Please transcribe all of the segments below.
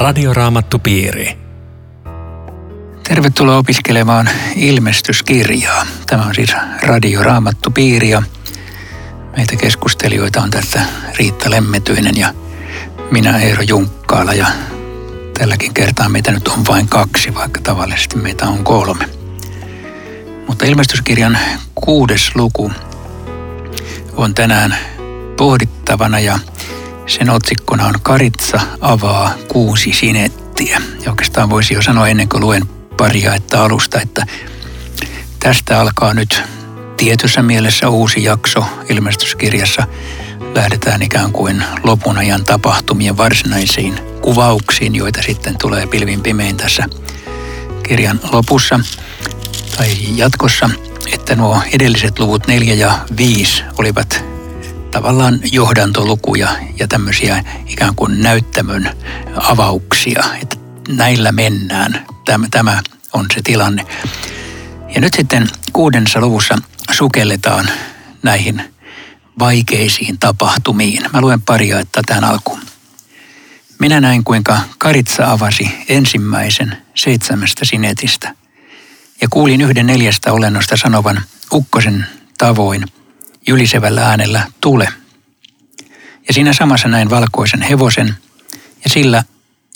Radioraamattupiiri. Tervetuloa opiskelemaan ilmestyskirjaa. Tämä on siis Radioraamattupiiri ja meitä keskustelijoita on tässä Riitta Lemmetyinen ja minä Eero Junkkaala ja tälläkin kertaa meitä nyt on vain kaksi, vaikka tavallisesti meitä on kolme. Mutta ilmestyskirjan kuudes luku on tänään pohdittavana ja sen otsikkona on Karitsa avaa kuusi sinettiä. Ja oikeastaan voisi jo sanoa ennen kuin luen paria että alusta, että tästä alkaa nyt tietyssä mielessä uusi jakso ilmestyskirjassa. Lähdetään ikään kuin lopun ajan tapahtumien varsinaisiin kuvauksiin, joita sitten tulee pilvin pimein tässä kirjan lopussa tai jatkossa, että nuo edelliset luvut 4 ja 5 olivat tavallaan johdantolukuja ja tämmöisiä ikään kuin näyttämön avauksia, että näillä mennään. Tämä, tämä on se tilanne. Ja nyt sitten kuudennessa luvussa sukelletaan näihin vaikeisiin tapahtumiin. Mä luen paria, että tähän alkuun. Minä näin, kuinka Karitsa avasi ensimmäisen seitsemästä sinetistä ja kuulin yhden neljästä olennosta sanovan ukkosen tavoin – jylisevällä äänellä tule. Ja siinä samassa näin valkoisen hevosen, ja sillä,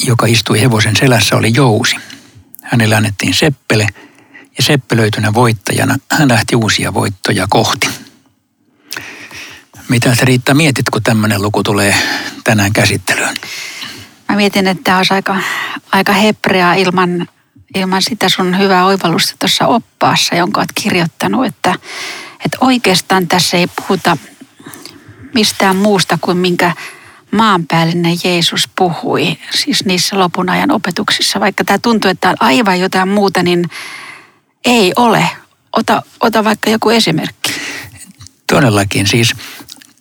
joka istui hevosen selässä, oli jousi. Hänelle annettiin seppele, ja seppelöitynä voittajana hän lähti uusia voittoja kohti. Mitä sä Riitta mietit, kun tämmöinen luku tulee tänään käsittelyyn? Mä mietin, että tämä olisi aika, aika hepreaa ilman, ilman sitä sun hyvää oivallusta tuossa oppaassa, jonka olet kirjoittanut, että että oikeastaan tässä ei puhuta mistään muusta kuin minkä maanpäällinen Jeesus puhui, siis niissä lopun ajan opetuksissa. Vaikka tämä tuntuu, että on aivan jotain muuta, niin ei ole. Ota, ota vaikka joku esimerkki. Todellakin siis,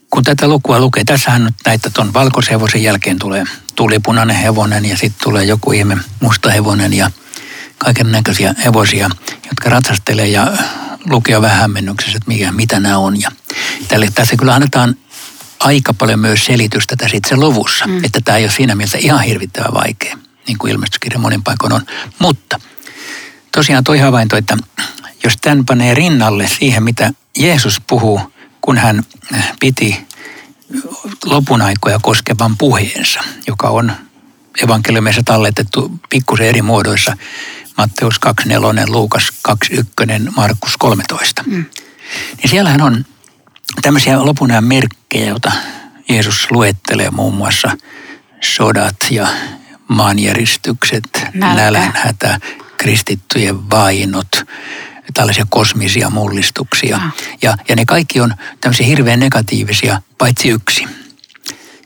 kun tätä lukua lukee, tässähän nyt näitä tuon valkoishevosen jälkeen tulee tulipunainen hevonen ja sitten tulee joku ihme musta hevonen ja kaiken näköisiä hevosia, jotka ratsastelee ja lukea vähän hämmennyksessä, että mikä, mitä nämä on. Ja tälle, tässä kyllä annetaan aika paljon myös selitystä tässä itse luvussa, mm. että tämä ei ole siinä mielessä ihan hirvittävän vaikea, niin kuin ilmestyskirja monin paikoin on. Mutta tosiaan toi havainto, että jos tämän panee rinnalle siihen, mitä Jeesus puhuu, kun hän piti lopun aikoja koskevan puheensa, joka on evankeliumissa talletettu pikkusen eri muodoissa – Matteus 2.4, Luukas 2.1, Markus 13. Mm. Niin siellähän on tämmöisiä lopunajan merkkejä, joita Jeesus luettelee muun muassa sodat ja maanjäristykset, nälänhätä, kristittyjen vainot, tällaisia kosmisia mullistuksia. Ah. Ja, ja ne kaikki on tämmöisiä hirveän negatiivisia, paitsi yksi.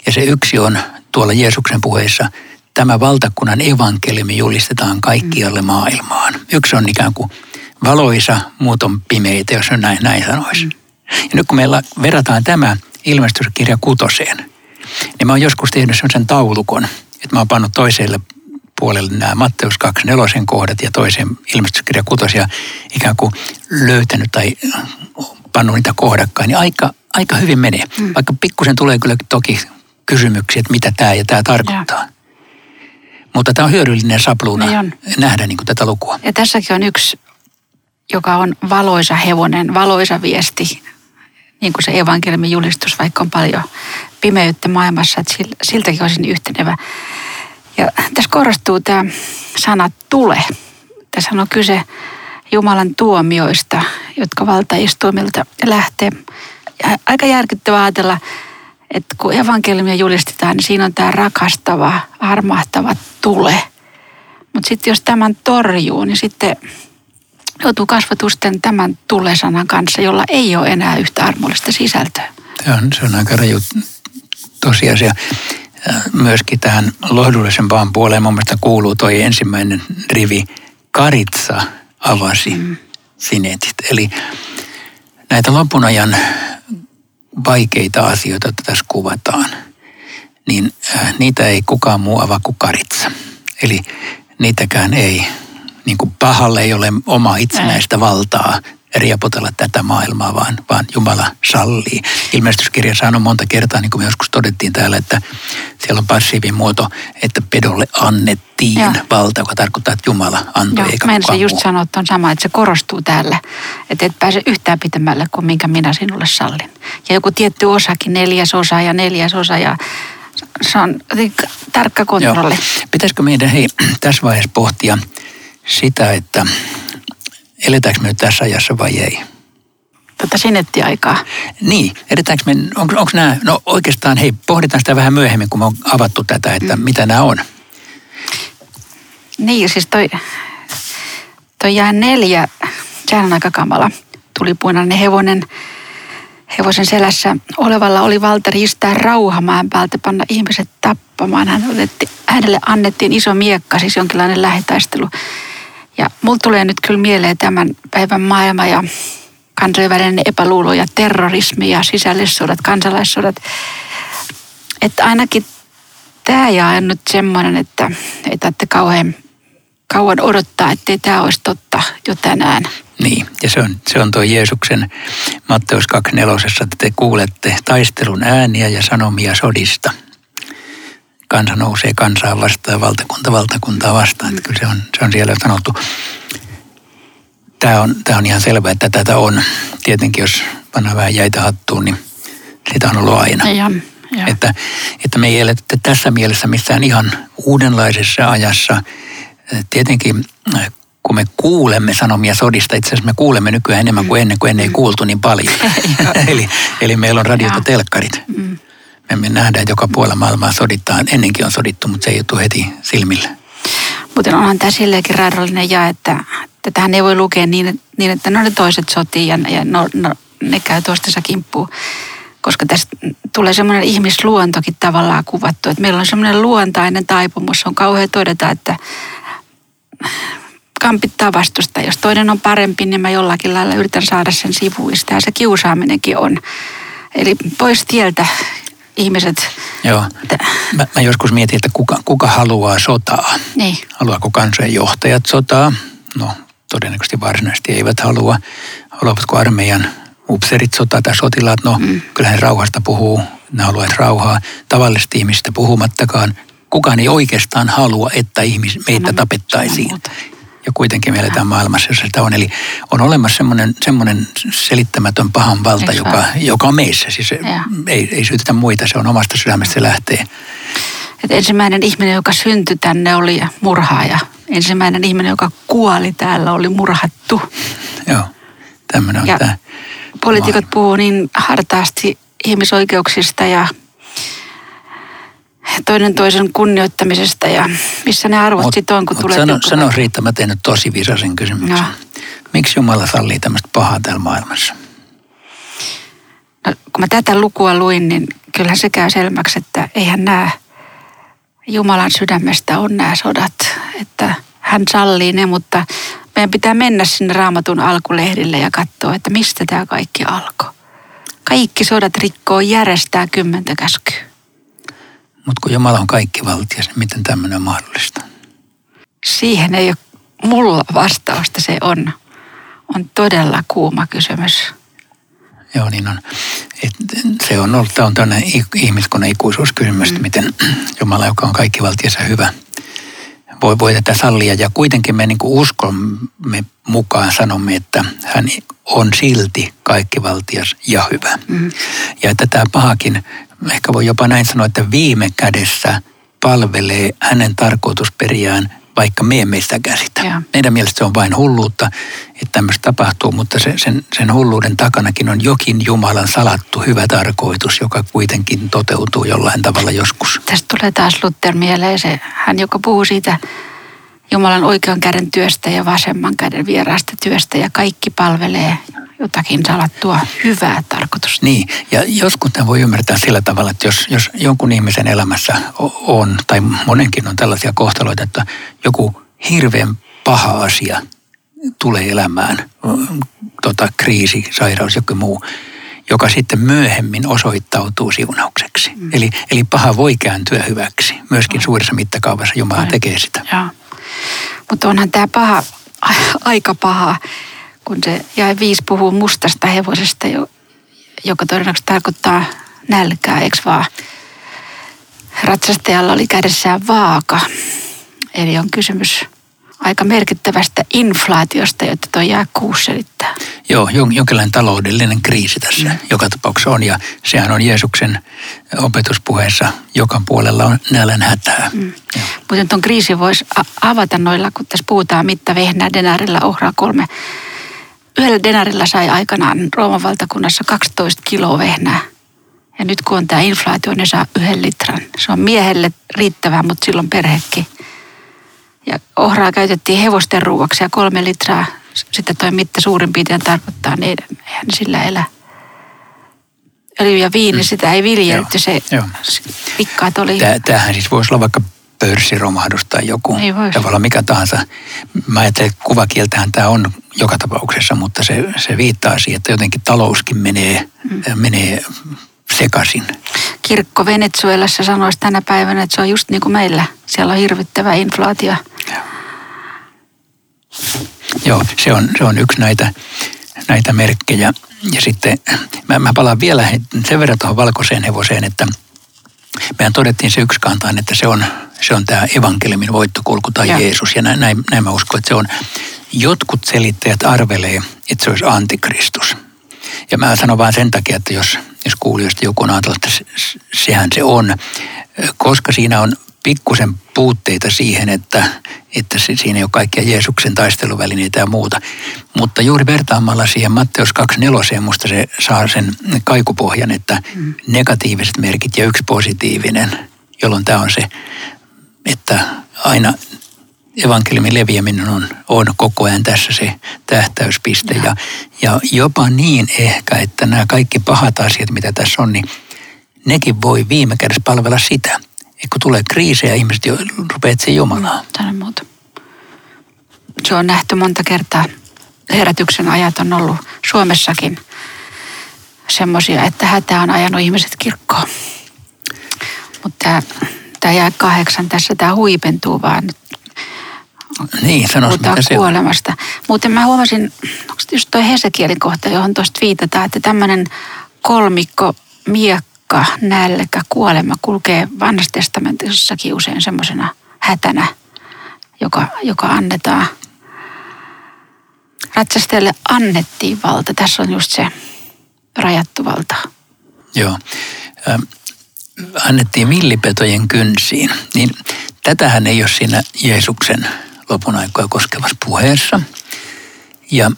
Ja se yksi on tuolla Jeesuksen puheessa – tämä valtakunnan evankeliumi julistetaan kaikkialle maailmaan. Yksi on ikään kuin valoisa, muut on pimeitä, jos on näin, näin sanoisi. Mm. Ja nyt kun meillä verrataan tämä ilmestyskirja kutoseen, niin mä oon joskus tehnyt sellaisen taulukon, että mä oon pannut toiselle puolelle nämä Matteus 2.4 kohdat ja toiseen ilmestyskirja kutosia ikään kuin löytänyt tai pannut niitä kohdakkain, niin aika, aika hyvin menee. Mm. Vaikka pikkusen tulee kyllä toki kysymyksiä, että mitä tämä ja tämä tarkoittaa. Ja. Mutta tämä on hyödyllinen sapluuna niin on. nähdä niin kuin tätä lukua. Ja tässäkin on yksi, joka on valoisa hevonen, valoisa viesti, niin kuin se evankeliumin julistus, vaikka on paljon pimeyttä maailmassa, että siltäkin olisin yhtenevä. Ja tässä korostuu tämä sana tule. Tässä on kyse Jumalan tuomioista, jotka valtaistuimilta lähtee. Ja aika järkyttävää ajatella, että kun evankeliumia julistetaan, niin siinä on tämä rakastava, armahtava tule. Mutta sitten jos tämän torjuu, niin sitten joutuu kasvatusten tämän tulesanan kanssa, jolla ei ole enää yhtä armollista sisältöä. Se on, se on aika raju tosiasia. Myöskin tähän lohdullisempaan puoleen mun mielestä kuuluu toi ensimmäinen rivi. Karitsa avasi mm. sinetit. Eli näitä lopun ajan vaikeita asioita, joita tässä kuvataan, niin äh, niitä ei kukaan muu avaa kuin karitsa. Eli niitäkään ei, niin kuin pahalle ei ole oma itsenäistä valtaa riepotella tätä maailmaa, vaan, vaan Jumala sallii. Ilmestyskirjassa on monta kertaa, niin kuin me joskus todettiin täällä, että siellä on passiivin muoto, että pedolle annettiin Joo. valta, joka tarkoittaa, että Jumala antoi Joo, eikä mä se just sanoa, että on sama, että se korostuu täällä, että et pääse yhtään pitemmälle kuin minkä minä sinulle sallin. Ja joku tietty osakin, neljäsosa ja neljäsosa ja se on tarkka kontrolli. Joo. Pitäisikö meidän hei, tässä vaiheessa pohtia sitä, että eletäänkö me nyt tässä ajassa vai ei? Tätä sinettiaikaa. Niin, edetäänkö me, onko, onko nämä, no oikeastaan hei, pohditaan sitä vähän myöhemmin, kun me on avattu tätä, että mm. mitä nämä on. Niin, siis toi, toi jää neljä, sehän on aika kamala. Tuli punainen hevonen, hevosen selässä olevalla oli valta riistää rauhamaan päältä, panna ihmiset tappamaan. Hän otetti, hänelle annettiin iso miekka, siis jonkinlainen lähitaistelu. Ja mulla tulee nyt kyllä mieleen tämän päivän maailma ja kansainvälinen epäluulo ja terrorismi ja sisällissodat, kansalaissodat. Että ainakin tämä jää nyt semmoinen, että ei tarvitse kauhean kauan odottaa, ettei tämä olisi totta jo tänään. Niin, ja se on, se on tuo Jeesuksen Matteus 2.4, että te kuulette taistelun ääniä ja sanomia sodista. Kansa nousee kansaa vastaan, valtakunta valtakuntaa vastaan. Että kyllä se on, se on siellä sanottu. Tämä on, tämä on ihan selvää, että tätä on. Tietenkin jos pannaan vähän jäitä hattuun, niin sitä on ollut aina. Ja, ja. Että, että me ei eletä tässä mielessä missään ihan uudenlaisessa ajassa. Tietenkin kun me kuulemme sanomia sodista, itse asiassa me kuulemme nykyään enemmän kuin ennen, kuin ennen ei kuultu niin paljon. eli, eli meillä on radiot ja telkkarit. Mm. Me, nähdään, että joka puolella maailmaa soditaan. Ennenkin on sodittu, mutta se ei tule heti silmille. Mutta onhan tämä silleenkin raadollinen ja, että tätähän ei voi lukea niin, niin että no ne toiset sotii ja, ja no, no, ne käy toistensa kimppuun. Koska tästä tulee semmoinen ihmisluontokin tavallaan kuvattu, että meillä on semmoinen luontainen taipumus. On kauhean todeta, että kampittaa vastusta. Jos toinen on parempi, niin mä jollakin lailla yritän saada sen sivuista ja se kiusaaminenkin on. Eli pois tieltä ihmiset. Joo. Mä, mä joskus mietin, että kuka, kuka haluaa sotaa. Niin. Haluaako kansojen johtajat sotaa? No, todennäköisesti varsinaisesti eivät halua. Haluavatko armeijan upserit sotaa tai sotilaat? No, mm. kyllähän rauhasta puhuu. Ne haluavat rauhaa. Tavallisesti ihmistä puhumattakaan. Kukaan ei oikeastaan halua, että ihmis, meitä tapettaisiin ja kuitenkin me eletään maailmassa, jossa sitä on. Eli on olemassa semmoinen, semmoinen selittämätön pahan valta, joka, joka on meissä. Siis ei, ei syytetä muita, se on omasta sydämestä se lähtee. Et ensimmäinen ihminen, joka syntyi tänne, oli murhaaja. Ensimmäinen ihminen, joka kuoli täällä, oli murhattu. Joo, tämmöinen on tämä. Poliitikot puhuu niin hartaasti ihmisoikeuksista ja toinen toisen kunnioittamisesta ja missä ne arvot sitten on, kun tulee sano, sano Riitta, mä teen nyt tosi visaisen kysymyksen. No. Miksi Jumala sallii tämmöistä pahaa täällä maailmassa? No, kun mä tätä lukua luin, niin kyllähän se käy selväksi, että eihän nämä Jumalan sydämestä on nämä sodat. Että hän sallii ne, mutta meidän pitää mennä sinne raamatun alkulehdille ja katsoa, että mistä tämä kaikki alkoi. Kaikki sodat rikkoo järjestää kymmentä käskyä. Mutta kun Jumala on kaikki valtias, niin miten tämmöinen on mahdollista? Siihen ei ole mulla vastausta. Se on, on todella kuuma kysymys. Joo, niin on. Et se on ollut, tämä on tämmöinen ihmiskunnan ikuisuuskysymys, mm. miten Jumala, joka on kaikki valtiassa hyvä, voi, voi tätä sallia. Ja kuitenkin me niin uskomme mukaan sanomme, että hän on silti kaikkivaltias ja hyvä. Mm. Ja että tämä pahakin ehkä voi jopa näin sanoa, että viime kädessä palvelee hänen tarkoitusperiään, vaikka me emme sitä käsitä. Ja. Meidän mielestä se on vain hulluutta, että tämmöistä tapahtuu, mutta se, sen, sen hulluuden takanakin on jokin Jumalan salattu hyvä tarkoitus, joka kuitenkin toteutuu jollain tavalla joskus. Tästä tulee taas Luther mieleen se, hän joka puhuu siitä Jumalan oikean käden työstä ja vasemman käden vieraasta työstä ja kaikki palvelee jotakin salattua hyvää tarkoitusta. Niin, ja joskus tämä voi ymmärtää sillä tavalla, että jos, jos jonkun ihmisen elämässä on, tai monenkin on tällaisia kohtaloita, että joku hirveän paha asia tulee elämään, tota, kriisi, sairaus, joku muu, joka sitten myöhemmin osoittautuu siunaukseksi. Mm. Eli, eli paha voi kääntyä hyväksi. Myöskin suuressa mittakaavassa Jumala tekee sitä. Mutta onhan tämä paha, aika paha kun se jäi viisi puhuu mustasta hevosesta, joka todennäköisesti tarkoittaa nälkää, eikö vaan? Ratsastajalla oli kädessään vaaka, eli on kysymys aika merkittävästä inflaatiosta, jotta tuo kuusi selittää. Joo, jonkinlainen taloudellinen kriisi tässä mm. joka tapauksessa on. Ja sehän on Jeesuksen opetuspuheessa, joka puolella on nälän hätää. Mm. Mutta tuon kriisin voisi avata noilla, kun tässä puhutaan mittavehnää denarilla ohraa kolme. Yhdellä denarilla sai aikanaan Rooman valtakunnassa 12 kiloa vehnää. Ja nyt kun on tämä inflaatio, ne saa yhden litran. Se on miehelle riittävää, mutta silloin perhekin. Ja ohraa käytettiin hevosten ruuaksi ja kolme litraa, sitten toi mitta suurin piirtein tarkoittaa, niin eihän sillä elä. Öljy ja viini, mm. sitä ei viljelty, se Joo. rikkaat oli. Tämähän siis voisi olla vaikka pörssiromahdus tai joku. Ei olla mikä tahansa. Mä ajattelen, että kuvakieltähän tämä on joka tapauksessa, mutta se, se viittaa siihen, että jotenkin talouskin menee, mm. menee sekaisin. Kirkko Venezuelassa sanoisi tänä päivänä, että se on just niin kuin meillä. Siellä on hirvittävä inflaatio. Joo, se on, se on yksi näitä, näitä merkkejä. Ja sitten mä, mä palaan vielä sen verran tuohon valkoiseen hevoseen, että mehän todettiin se yksi kantaan, että se on, se on tämä evankeliumin voittokulku tai ja. Jeesus. Ja näin, näin, näin mä uskon, että se on. Jotkut selittäjät arvelee, että se olisi antikristus. Ja mä sanon vain sen takia, että jos, jos kuulijoista joku on ajatellut, että sehän se on, koska siinä on pikkusen puutteita siihen, että, että siinä ei ole kaikkia Jeesuksen taisteluvälineitä ja muuta. Mutta juuri vertaamalla siihen Matteus 2.4, musta se saa sen kaikupohjan, että mm. negatiiviset merkit ja yksi positiivinen, jolloin tämä on se, että aina evankeliumin leviäminen on, on koko ajan tässä se tähtäyspiste. Ja, ja jopa niin ehkä, että nämä kaikki pahat asiat, mitä tässä on, niin nekin voi viime kädessä palvella sitä. että kun tulee kriisejä, ihmiset jo rupeaa etsiä Jumalaa. Tänä muuta. Se on nähty monta kertaa. Herätyksen ajat on ollut Suomessakin semmoisia, että hätä on ajanut ihmiset kirkkoon. Mutta tämä jää kahdeksan tässä, tämä huipentuu vaan niin, sanois, mitä se kuolemasta. On. Muuten mä huomasin, onko just toi Hesekielin kohta, johon tuosta viitataan, että tämmöinen kolmikko, miekka, nälkä, kuolema kulkee vanhassa testamentissakin usein semmoisena hätänä, joka, joka annetaan. Ratsastajalle annettiin valta. Tässä on just se rajattu valta. Joo. Ähm, annettiin millipetojen kynsiin. Niin tätähän ei ole siinä Jeesuksen lopun aikoja koskevassa puheessa. Ja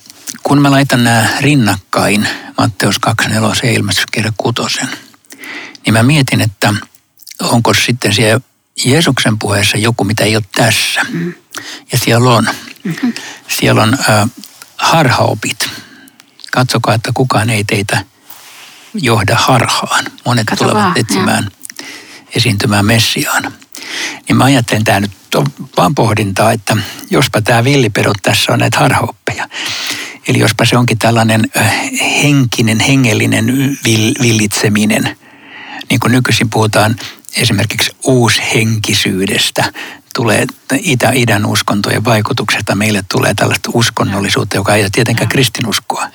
kun mä laitan nämä rinnakkain, Matteus 2.4 ja ilmestyskirja 6, niin mä mietin, että onko sitten siellä Jeesuksen puheessa joku, mitä ei ole tässä. Mm. Ja siellä on. Mm-hmm. Siellä on äh, harhaopit. Katsokaa, että kukaan ei teitä johda harhaan. Monet Kato tulevat vaan, etsimään ja. esiintymään Messiaan. Niin mä ajattelen, tämä nyt on vaan pohdintaa, että jospa tämä villipedot tässä on näitä harhaoppeja. Eli jospa se onkin tällainen henkinen, hengellinen villitseminen. Niin kuin nykyisin puhutaan esimerkiksi uushenkisyydestä, tulee itä, idän uskontojen vaikutuksesta, meille tulee tällaista uskonnollisuutta, joka ei ole tietenkään kristinuskoa.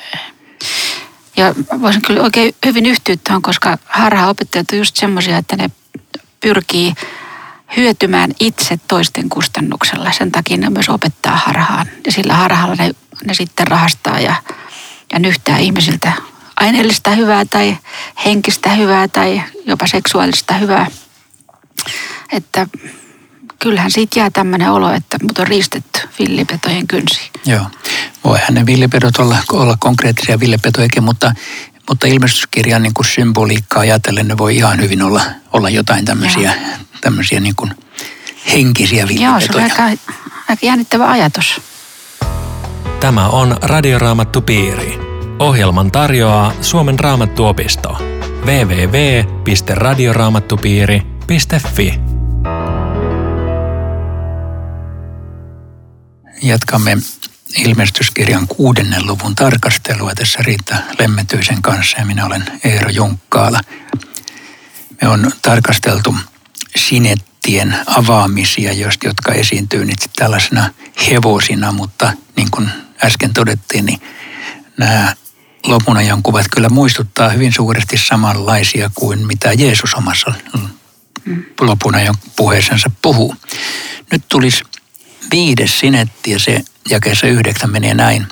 Ja voisin kyllä oikein hyvin yhtyä tuohon, koska harhaopettajat on just semmoisia, että ne pyrkii hyötymään itse toisten kustannuksella. Sen takia ne myös opettaa harhaan. Ja sillä harhalla ne, ne sitten rahastaa ja, ja nyhtää ihmisiltä aineellista hyvää tai henkistä hyvää tai jopa seksuaalista hyvää. Että kyllähän siitä jää tämmöinen olo, että mut on riistetty villipetojen kynsi. Joo. Voihan ne villipedot olla, olla konkreettisia villipetojakin, mutta, mutta ilmestyskirjan niin kuin symboliikkaa ajatellen ne voi ihan hyvin olla, olla jotain tämmöisiä, tämmöisiä niin kuin henkisiä villipetoja. Joo, se on aika, aika jännittävä ajatus. Tämä on Radioraamattu Piiri. Ohjelman tarjoaa Suomen raamattuopisto. www.radioraamattupiiri.fi Jatkamme ilmestyskirjan kuudennen luvun tarkastelua tässä Riitta Lemmetyisen kanssa ja minä olen Eero Junkkaala. Me on tarkasteltu sinettien avaamisia, jotka esiintyy nyt tällaisena hevosina, mutta niin kuin äsken todettiin, niin nämä lopun ajan kuvat kyllä muistuttaa hyvin suuresti samanlaisia kuin mitä Jeesus omassa lopun ajan puheessansa puhuu. Nyt tulisi viides sinetti ja se jakeessa yhdeksän menee näin.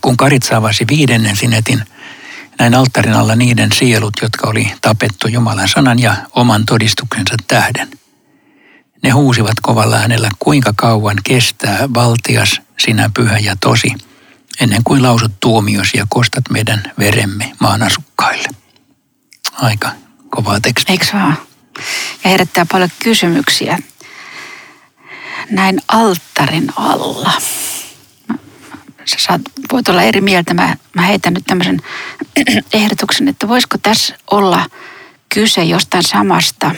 Kun Karitsa avasi viidennen sinetin, näin alttarin alla niiden sielut, jotka oli tapettu Jumalan sanan ja oman todistuksensa tähden. Ne huusivat kovalla äänellä, kuinka kauan kestää valtias, sinä pyhä ja tosi, ennen kuin lausut tuomiosi ja kostat meidän veremme maan asukkaille. Aika kovaa tekstiä. Eikö vaan? Ja herättää paljon kysymyksiä näin alttarin alla. Sä saat, voit olla eri mieltä. Mä, mä heitän nyt tämmöisen ehdotuksen, että voisiko tässä olla kyse jostain samasta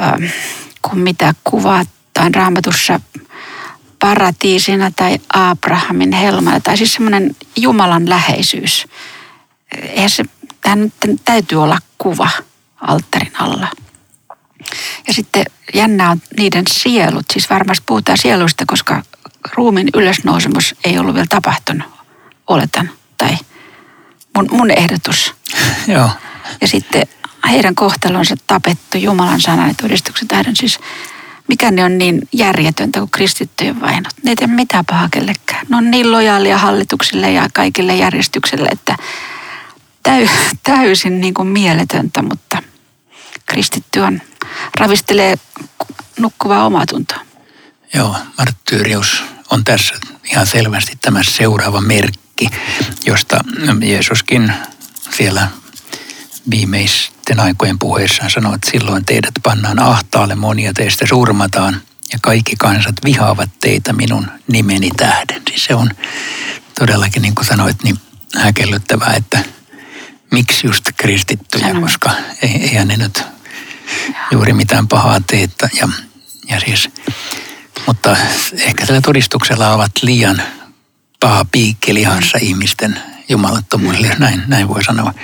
ähm, kuin mitä kuvataan raamatussa paratiisina tai Abrahamin helmana, tai siis semmoinen Jumalan läheisyys. Eihän se, tämän täytyy olla kuva alttarin alla. Ja sitten jännä on niiden sielut, siis varmasti puhutaan sieluista, koska ruumin ylösnousemus ei ollut vielä tapahtunut, oletan, tai mun, mun ehdotus. Joo. Ja sitten heidän kohtalonsa tapettu Jumalan sanan ja todistuksen tähden. Siis mikä ne on niin järjetöntä kuin kristittyjen vainot. Ne ei tee mitään pahaa kellekään. Ne on niin lojaalia hallituksille ja kaikille järjestyksille, että täy, täysin niin kuin mieletöntä, mutta kristitty on, ravistelee nukkuvaa omaa tuntoa. Joo, marttyyrius on tässä ihan selvästi tämä seuraava merkki, josta Jeesuskin siellä viimeisten aikojen puheessaan sanoi, että silloin teidät pannaan ahtaalle, monia teistä surmataan ja kaikki kansat vihaavat teitä minun nimeni tähden. Siis se on todellakin, niin kuin sanoit, niin häkellyttävää, että miksi just kristittyjä, koska eihän ne nyt juuri mitään pahaa tee. Ja, ja siis, mutta ehkä tällä todistuksella ovat liian paha piikki lihansa ihmisten jumalattomuudelle, näin, näin voi sanoa.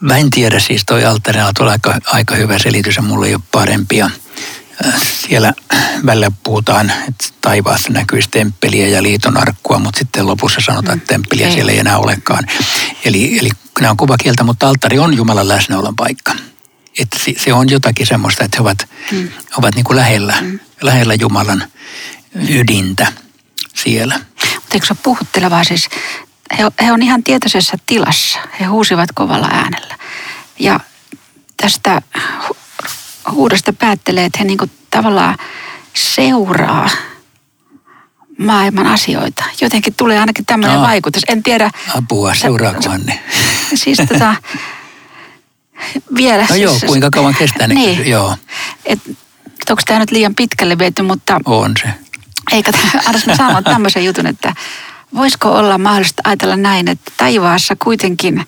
Mä en tiedä, siis toi alttarilla tulee aika, aika hyvä selitys ja mulla ei ole parempia. Siellä välillä puhutaan, että taivaassa näkyisi temppeliä ja liiton arkkua, mutta sitten lopussa sanotaan, että temppeliä ei. siellä ei enää olekaan. Eli, eli nämä on kuvakieltä, mutta alttari on Jumalan läsnäolon paikka. Että se on jotakin semmoista, että he ovat, mm. ovat niin kuin lähellä, mm. lähellä Jumalan ydintä siellä. Mutta eikö se ole puhuttelevaa siis he, he on ihan tietoisessa tilassa. He huusivat kovalla äänellä. Ja tästä huudosta päättelee, että he niin kuin tavallaan seuraa maailman asioita. Jotenkin tulee ainakin tämmöinen no, vaikutus. En tiedä. Apua, seuraakohan ne? Siis tota, vielä. No siis, joo, kuinka kauan kestää ne? Niin. Joo. Et, onko tämä nyt liian pitkälle viety, mutta... On se. Eikä, anna mä sanon tämmöisen jutun, että voisiko olla mahdollista ajatella näin, että taivaassa kuitenkin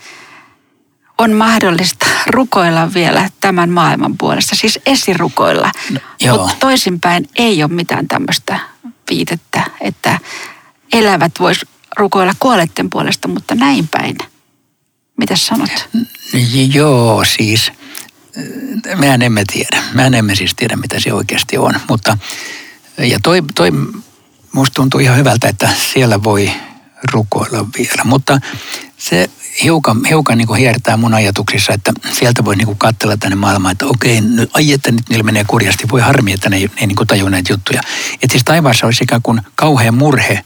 on mahdollista rukoilla vielä tämän maailman puolesta, siis esirukoilla. No, Mutta toisinpäin ei ole mitään tämmöistä viitettä, että elävät vois rukoilla kuolleiden puolesta, mutta näin päin. Mitä sanot? Joo, siis mehän emme tiedä. Mehän emme siis tiedä, mitä se oikeasti on. Mutta, ja toi, toi musta tuntuu ihan hyvältä, että siellä voi rukoilla vielä. Mutta se hiukan, hiukan niin kuin hiertää mun ajatuksissa, että sieltä voi niin kuin katsella tänne maailmaan, että okei, nyt, ai että nyt niillä menee kurjasti, voi harmi, että ne ei, ei niin kuin tajua näitä juttuja. Että siis taivaassa olisi ikään kuin kauhean murhe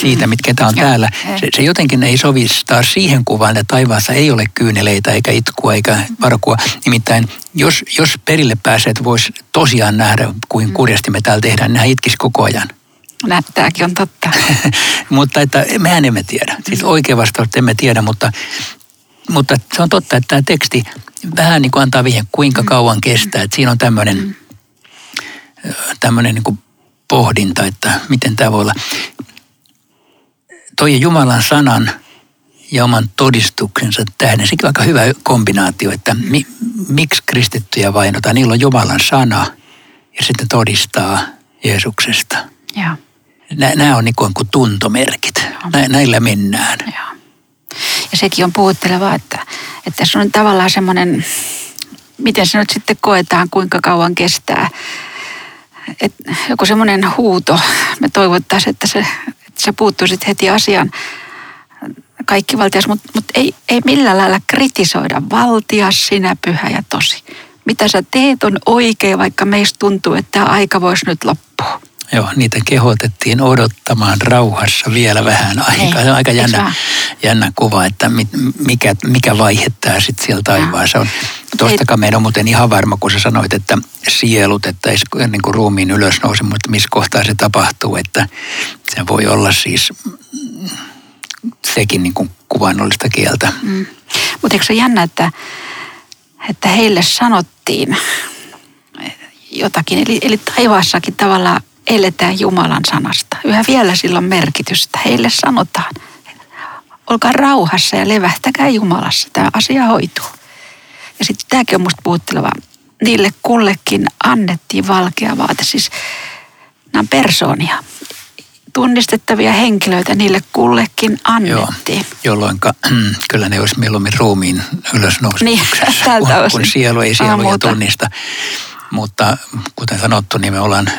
siitä, mitkä ketä on täällä. Se, se jotenkin ei sovi taas siihen kuvaan, että taivaassa ei ole kyyneleitä eikä itkua eikä varkua. Nimittäin jos, jos perille pääset, voisi tosiaan nähdä, kuin mm. kurjasti me täällä tehdään, niin itkisi koko ajan. Tämäkin on totta. mutta että mehän emme tiedä. Siis oikea vastaus, että emme tiedä, mutta, mutta se on totta, että tämä teksti vähän niin kuin antaa vihje, kuinka kauan kestää. Että siinä on tämmöinen, tämmöinen niin kuin pohdinta, että miten tämä voi olla. Toi Jumalan sanan ja oman todistuksensa tähden. Sekin on aika hyvä kombinaatio, että mi, miksi kristittyjä vainotaan. Niillä on Jumalan sana ja sitten todistaa Jeesuksesta. Joo. Nämä on niin kuin tuntomerkit. Nä, näillä mennään. Joo. Ja sekin on puhuttelevaa, että, että tässä on tavallaan semmoinen miten se nyt sitten koetaan, kuinka kauan kestää. Et joku semmoinen huuto, me toivottaisiin, että se, se puuttuisit heti asiaan kaikki valtias, mutta mut ei, ei millään lailla kritisoida valtias, sinä pyhä ja tosi. Mitä sä teet on oikein, vaikka meistä tuntuu, että tämä aika voisi nyt loppua. Joo, niitä kehotettiin odottamaan rauhassa vielä vähän aikaa. Se on aika jännä, jännä kuva, että mikä, mikä vaihe tämä sitten siellä taivaassa on. Tuostakaan meidän on muuten ihan varma, kun sä sanoit, että sielut, että ei niin kuin ruumiin ylösnousi, mutta missä kohtaa se tapahtuu, että se voi olla siis sekin niin kuin kuvainnollista kieltä. Mm. Mutta eikö se jännä, että, että heille sanottiin jotakin, eli, eli taivaassakin tavallaan eletään Jumalan sanasta. Yhä vielä sillä on merkitystä. Heille sanotaan, olkaa rauhassa ja levähtäkää Jumalassa. Tämä asia hoituu. Ja sitten tämäkin on musta puhutteleva. Niille kullekin annettiin valkea vaate. Siis nämä on persoonia tunnistettavia henkilöitä niille kullekin annettiin. Joo, jolloin kyllä ne olisi mieluummin ruumiin ylösnousemuksessa, niin, kun, kun sielu ei sieluja tunnista. Mutta kuten sanottu, niin me ollaan,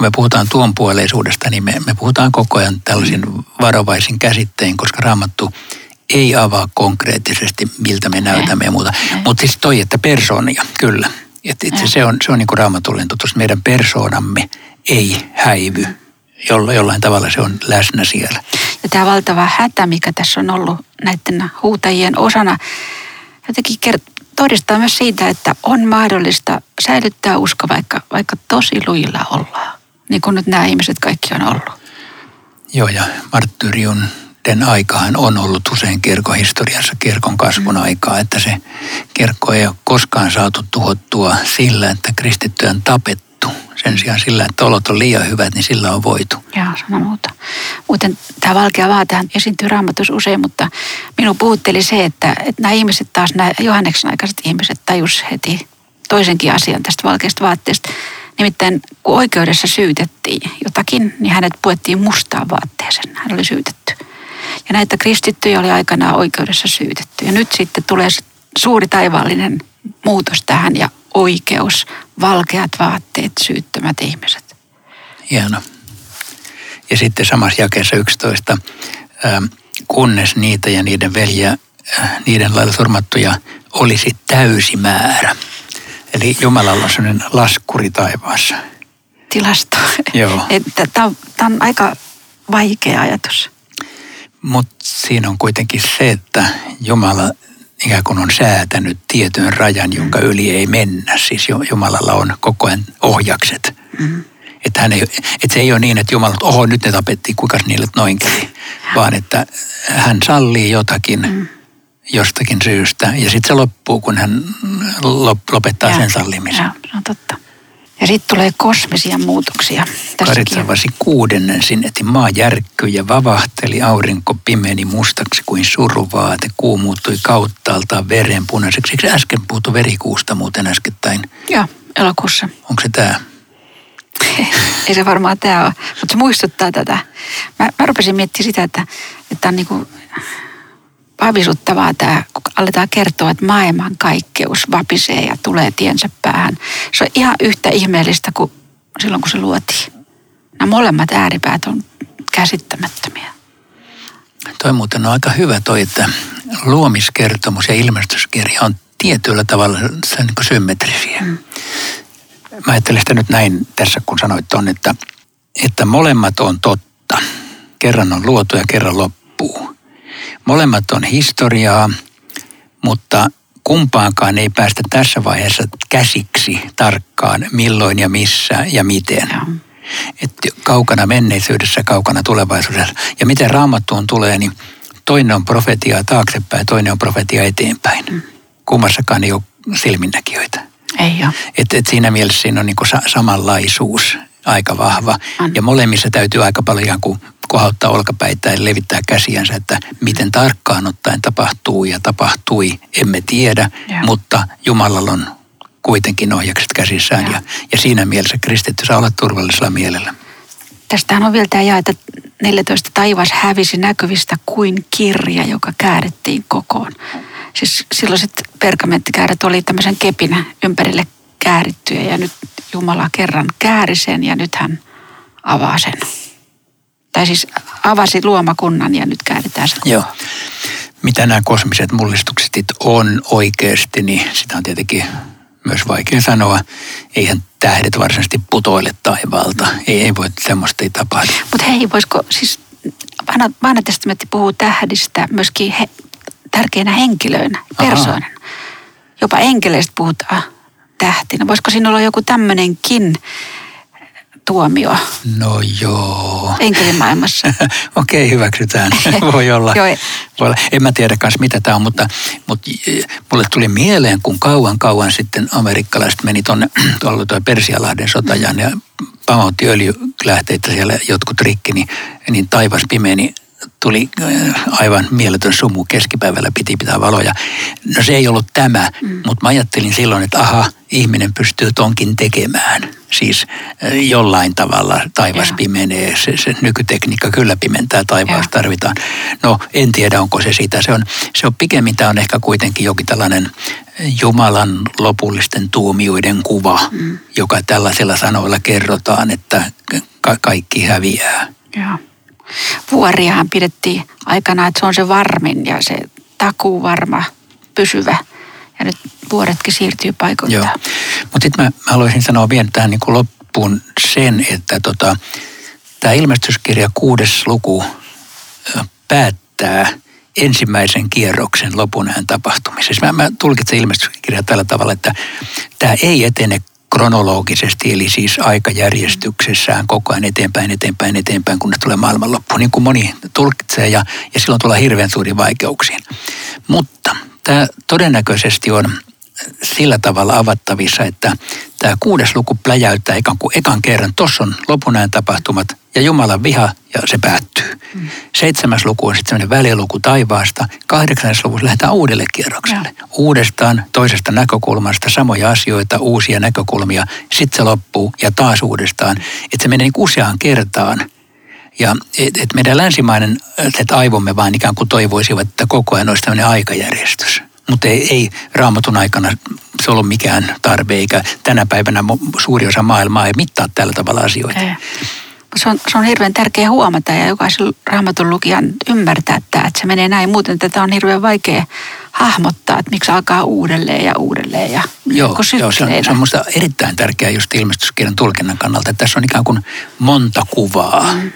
kun me puhutaan tuon puoleisuudesta, niin me, me puhutaan koko ajan tällaisin varovaisin käsittein, koska raamattu ei avaa konkreettisesti, miltä me näytämme ja muuta. Mutta siis toi, että persoonia, kyllä. Et itse se on, se on niin kuin raamatullinen totuus. Meidän persoonamme ei häivy jolla, jollain tavalla se on läsnä siellä. Ja tämä valtava hätä, mikä tässä on ollut näiden huutajien osana, jotenkin kert- todistaa myös siitä, että on mahdollista säilyttää usko, vaikka, vaikka tosi lujilla ollaan. Niin kuin nyt nämä ihmiset kaikki on ollut. Joo, ja marttyrion den aikahan on ollut usein kirkon historiassa kirkon kasvun mm. aikaa, että se kirkko ei ole koskaan saatu tuhottua sillä, että kristittyä on tapettu. Sen sijaan sillä, että olot on liian hyvät, niin sillä on voitu. Joo, sano muuta. Muuten tämä valkea vaatehan esiintyy raamatus usein, mutta minun puhutteli se, että, että nämä ihmiset taas, nämä Johanneksen aikaiset ihmiset tajus heti toisenkin asian tästä valkeasta vaatteesta. Nimittäin kun oikeudessa syytettiin jotakin, niin hänet puettiin mustaan vaatteeseen. Hän oli syytetty. Ja näitä kristittyjä oli aikanaan oikeudessa syytetty. Ja nyt sitten tulee suuri taivaallinen muutos tähän ja oikeus, valkeat vaatteet, syyttömät ihmiset. Hieno. Ja sitten samassa jakeessa 11, ähm, kunnes niitä ja niiden veljiä, äh, niiden lailla surmattuja olisi täysi määrä. Eli Jumalalla on sellainen laskuri taivaassa. Tilasto. Joo. Tämä on aika vaikea ajatus. Mutta siinä on kuitenkin se, että Jumala ikään kuin on säätänyt tietyn rajan, jonka mm. yli ei mennä. Siis Jumalalla on koko ajan ohjakset. Mm. Että, hän ei, että se ei ole niin, että Jumala, oho nyt ne tapettiin, kuinka niille noin kävi. Vaan että hän sallii jotakin mm. Jostakin syystä ja sitten se loppuu, kun hän lopettaa ja, sen sallimisen. Ja, on totta. Ja sitten tulee kosmisia muutoksia. Karitsavasi kuudennen sinetin maa järkkyi ja vavahteli, aurinko pimeni mustaksi kuin suruvaate, kuu muuttui kauttaaltaan verenpunaiseksi. Eikö äsken puhuttu verikuusta muuten äskettäin? Joo, elokuussa. Onko se tämä? Ei se varmaan tämä ole, mutta se muistuttaa tätä. Mä, mä rupesin miettimään sitä, että, että on niinku vavisuttavaa tämä, kun aletaan kertoa, että maailman kaikkeus vapisee ja tulee tiensä päähän. Se on ihan yhtä ihmeellistä kuin silloin, kun se luotiin. Nämä molemmat ääripäät on käsittämättömiä. Toi muuten on aika hyvä toi, että luomiskertomus ja ilmestyskirja on tietyllä tavalla se niin symmetrisiä. Mm. Mä ajattelen sitä nyt näin tässä, kun sanoit ton, että, että molemmat on totta. Kerran on luotu ja kerran loppuu. Molemmat on historiaa, mutta kumpaankaan ei päästä tässä vaiheessa käsiksi tarkkaan milloin ja missä ja miten. Että kaukana menneisyydessä, kaukana tulevaisuudessa. Ja miten raamattuun tulee, niin toinen on profetia taaksepäin, toinen on profetia eteenpäin. Mm. Kummassakaan ei ole silminnäkijöitä. Ei ole. Et, et siinä mielessä siinä on niinku sa- samanlaisuus aika vahva. On. Ja molemmissa täytyy aika paljon kuin kohauttaa olkapäitä ja levittää käsiänsä, että miten tarkkaan ottaen tapahtuu ja tapahtui, emme tiedä, ja. mutta Jumalalla on kuitenkin ohjakset käsissään ja, ja, ja siinä mielessä kristitty saa olla turvallisella mielellä. Tästähän on vielä tämä jae, että 14 taivas hävisi näkyvistä kuin kirja, joka käärittiin kokoon. Siis silloiset pergamenttikäärät oli tämmöisen kepin ympärille käärittyjä ja nyt Jumala kerran kääri sen ja nyt hän avaa sen. Tai siis avasi luomakunnan ja nyt kääritään se. Joo. Mitä nämä kosmiset mullistukset on oikeasti, niin sitä on tietenkin myös vaikea sanoa. Eihän tähdet varsinaisesti putoile taivaalta. Ei, ei voi, semmoista ei tapahdu. Mutta hei, voisiko siis vanha, vanha testamentti puhuu tähdistä myöskin he, tärkeinä henkilöinä, persoonina. Jopa enkeleistä puhutaan tähtinä. Voisiko siinä olla joku tämmöinenkin tuomio No joo. enkelimaailmassa? Okei, hyväksytään. Voi olla. Joo. Voi olla. En mä tiedä kans mitä tämä on, mutta, mutta eh, mulle tuli mieleen, kun kauan kauan sitten amerikkalaiset meni tuonne, tuolla toi Persialahden sotajan ja pamautti öljylähteitä siellä jotkut rikki, niin, niin taivas pimeeni tuli äh, aivan mieletön sumu keskipäivällä, piti pitää valoja. No se ei ollut tämä, mm. mutta mä ajattelin silloin, että aha, ihminen pystyy tonkin tekemään. Siis äh, jollain tavalla taivas Joo. pimenee, se, se nykytekniikka kyllä pimentää taivaassa Joo. tarvitaan. No en tiedä, onko se sitä. Se on, se on pikemmin, tämä on ehkä kuitenkin jokin tällainen Jumalan lopullisten tuomioiden kuva, mm. joka tällaisilla sanoilla kerrotaan, että ka- kaikki häviää. Joo. Vuoriahan pidettiin aikana, että se on se varmin ja se takuu varma, pysyvä. Ja nyt vuoretkin siirtyy paikoiltaan. Mutta sitten mä, mä haluaisin sanoa vielä tähän niin loppuun sen, että tota, tämä ilmestyskirja kuudes luku päättää ensimmäisen kierroksen lopun ajan tapahtumisessa. Mä, mä tulkitsen ilmestyskirjaa tällä tavalla, että tämä ei etene kronologisesti, eli siis aikajärjestyksessään koko ajan eteenpäin, eteenpäin, eteenpäin, kunnes tulee maailmanloppu, niin kuin moni tulkitsee, ja, ja silloin tulee hirveän suuri vaikeuksiin. Mutta tämä todennäköisesti on sillä tavalla avattavissa, että tämä kuudes luku pläjäyttää ikään kuin ekan kerran. Tuossa on lopun ajan tapahtumat ja Jumalan viha ja se päättyy. Mm. Seitsemäs luku on sitten sellainen väliluku taivaasta. Kahdeksannessa luvussa lähdetään uudelle kierrokselle. Joo. Uudestaan toisesta näkökulmasta samoja asioita, uusia näkökulmia. Sitten se loppuu ja taas uudestaan. Että se menee niin useaan kertaan. Ja et, et meidän länsimainen että aivomme vaan ikään kuin toivoisivat, että koko ajan olisi tämmöinen aikajärjestys. Mutta ei, ei raamatun aikana se ollut mikään tarve, eikä tänä päivänä suuri osa maailmaa ei mittaa tällä tavalla asioita. Ei. Se on, se on hirveän tärkeä huomata ja jokaisen raamatun lukijan ymmärtää tämä, että se menee näin. Muuten tätä on hirveän vaikea hahmottaa, että miksi alkaa uudelleen ja uudelleen ja Joo, joo se, on, se on minusta erittäin tärkeää just ilmestyskirjan tulkinnan kannalta, että tässä on ikään kuin monta kuvaa mm.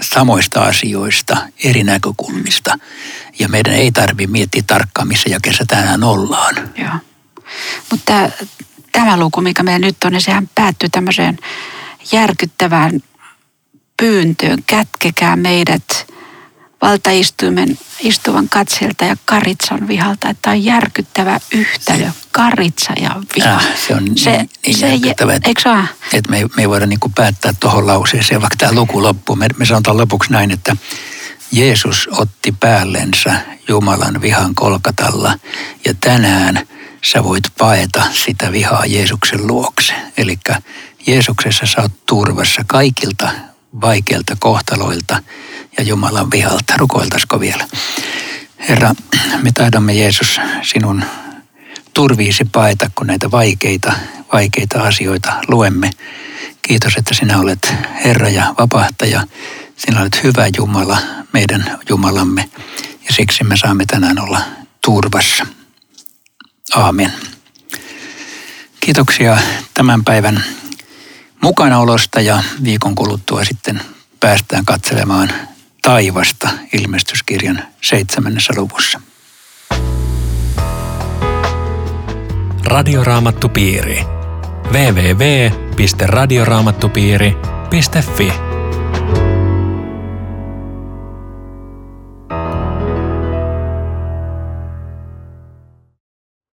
samoista asioista, eri näkökulmista. Ja meidän ei tarvitse miettiä tarkkaan, missä jakeessa tänään ollaan. Joo. Mutta tämä luku, mikä meillä nyt on, niin sehän päättyy tämmöiseen järkyttävään pyyntöön. Kätkekää meidät valtaistuimen istuvan katselta ja karitsan vihalta. Että tämä on järkyttävä yhtälö, karitsa ja viha. Äh, se on niin, niin järkyttävä, että- Eikö se? Että me, ei- me ei voida niin päättää tuohon lauseeseen, vaikka tämä luku loppuu. Me, me sanotaan lopuksi näin, että Jeesus otti päällensä Jumalan vihan kolkatalla ja tänään sä voit paeta sitä vihaa Jeesuksen luokse. Eli Jeesuksessa sä oot turvassa kaikilta vaikeilta kohtaloilta ja Jumalan vihalta. Rukoiltaisiko vielä? Herra, me taidamme Jeesus sinun turviisi paeta, kun näitä vaikeita, vaikeita asioita luemme. Kiitos, että sinä olet Herra ja vapahtaja. Sinä olet hyvä Jumala, meidän Jumalamme. Ja siksi me saamme tänään olla turvassa. Aamen. Kiitoksia tämän päivän mukanaolosta ja viikon kuluttua sitten päästään katselemaan taivasta ilmestyskirjan seitsemännessä luvussa. Radioraamattupiiri. www.radioraamattupiiri.fi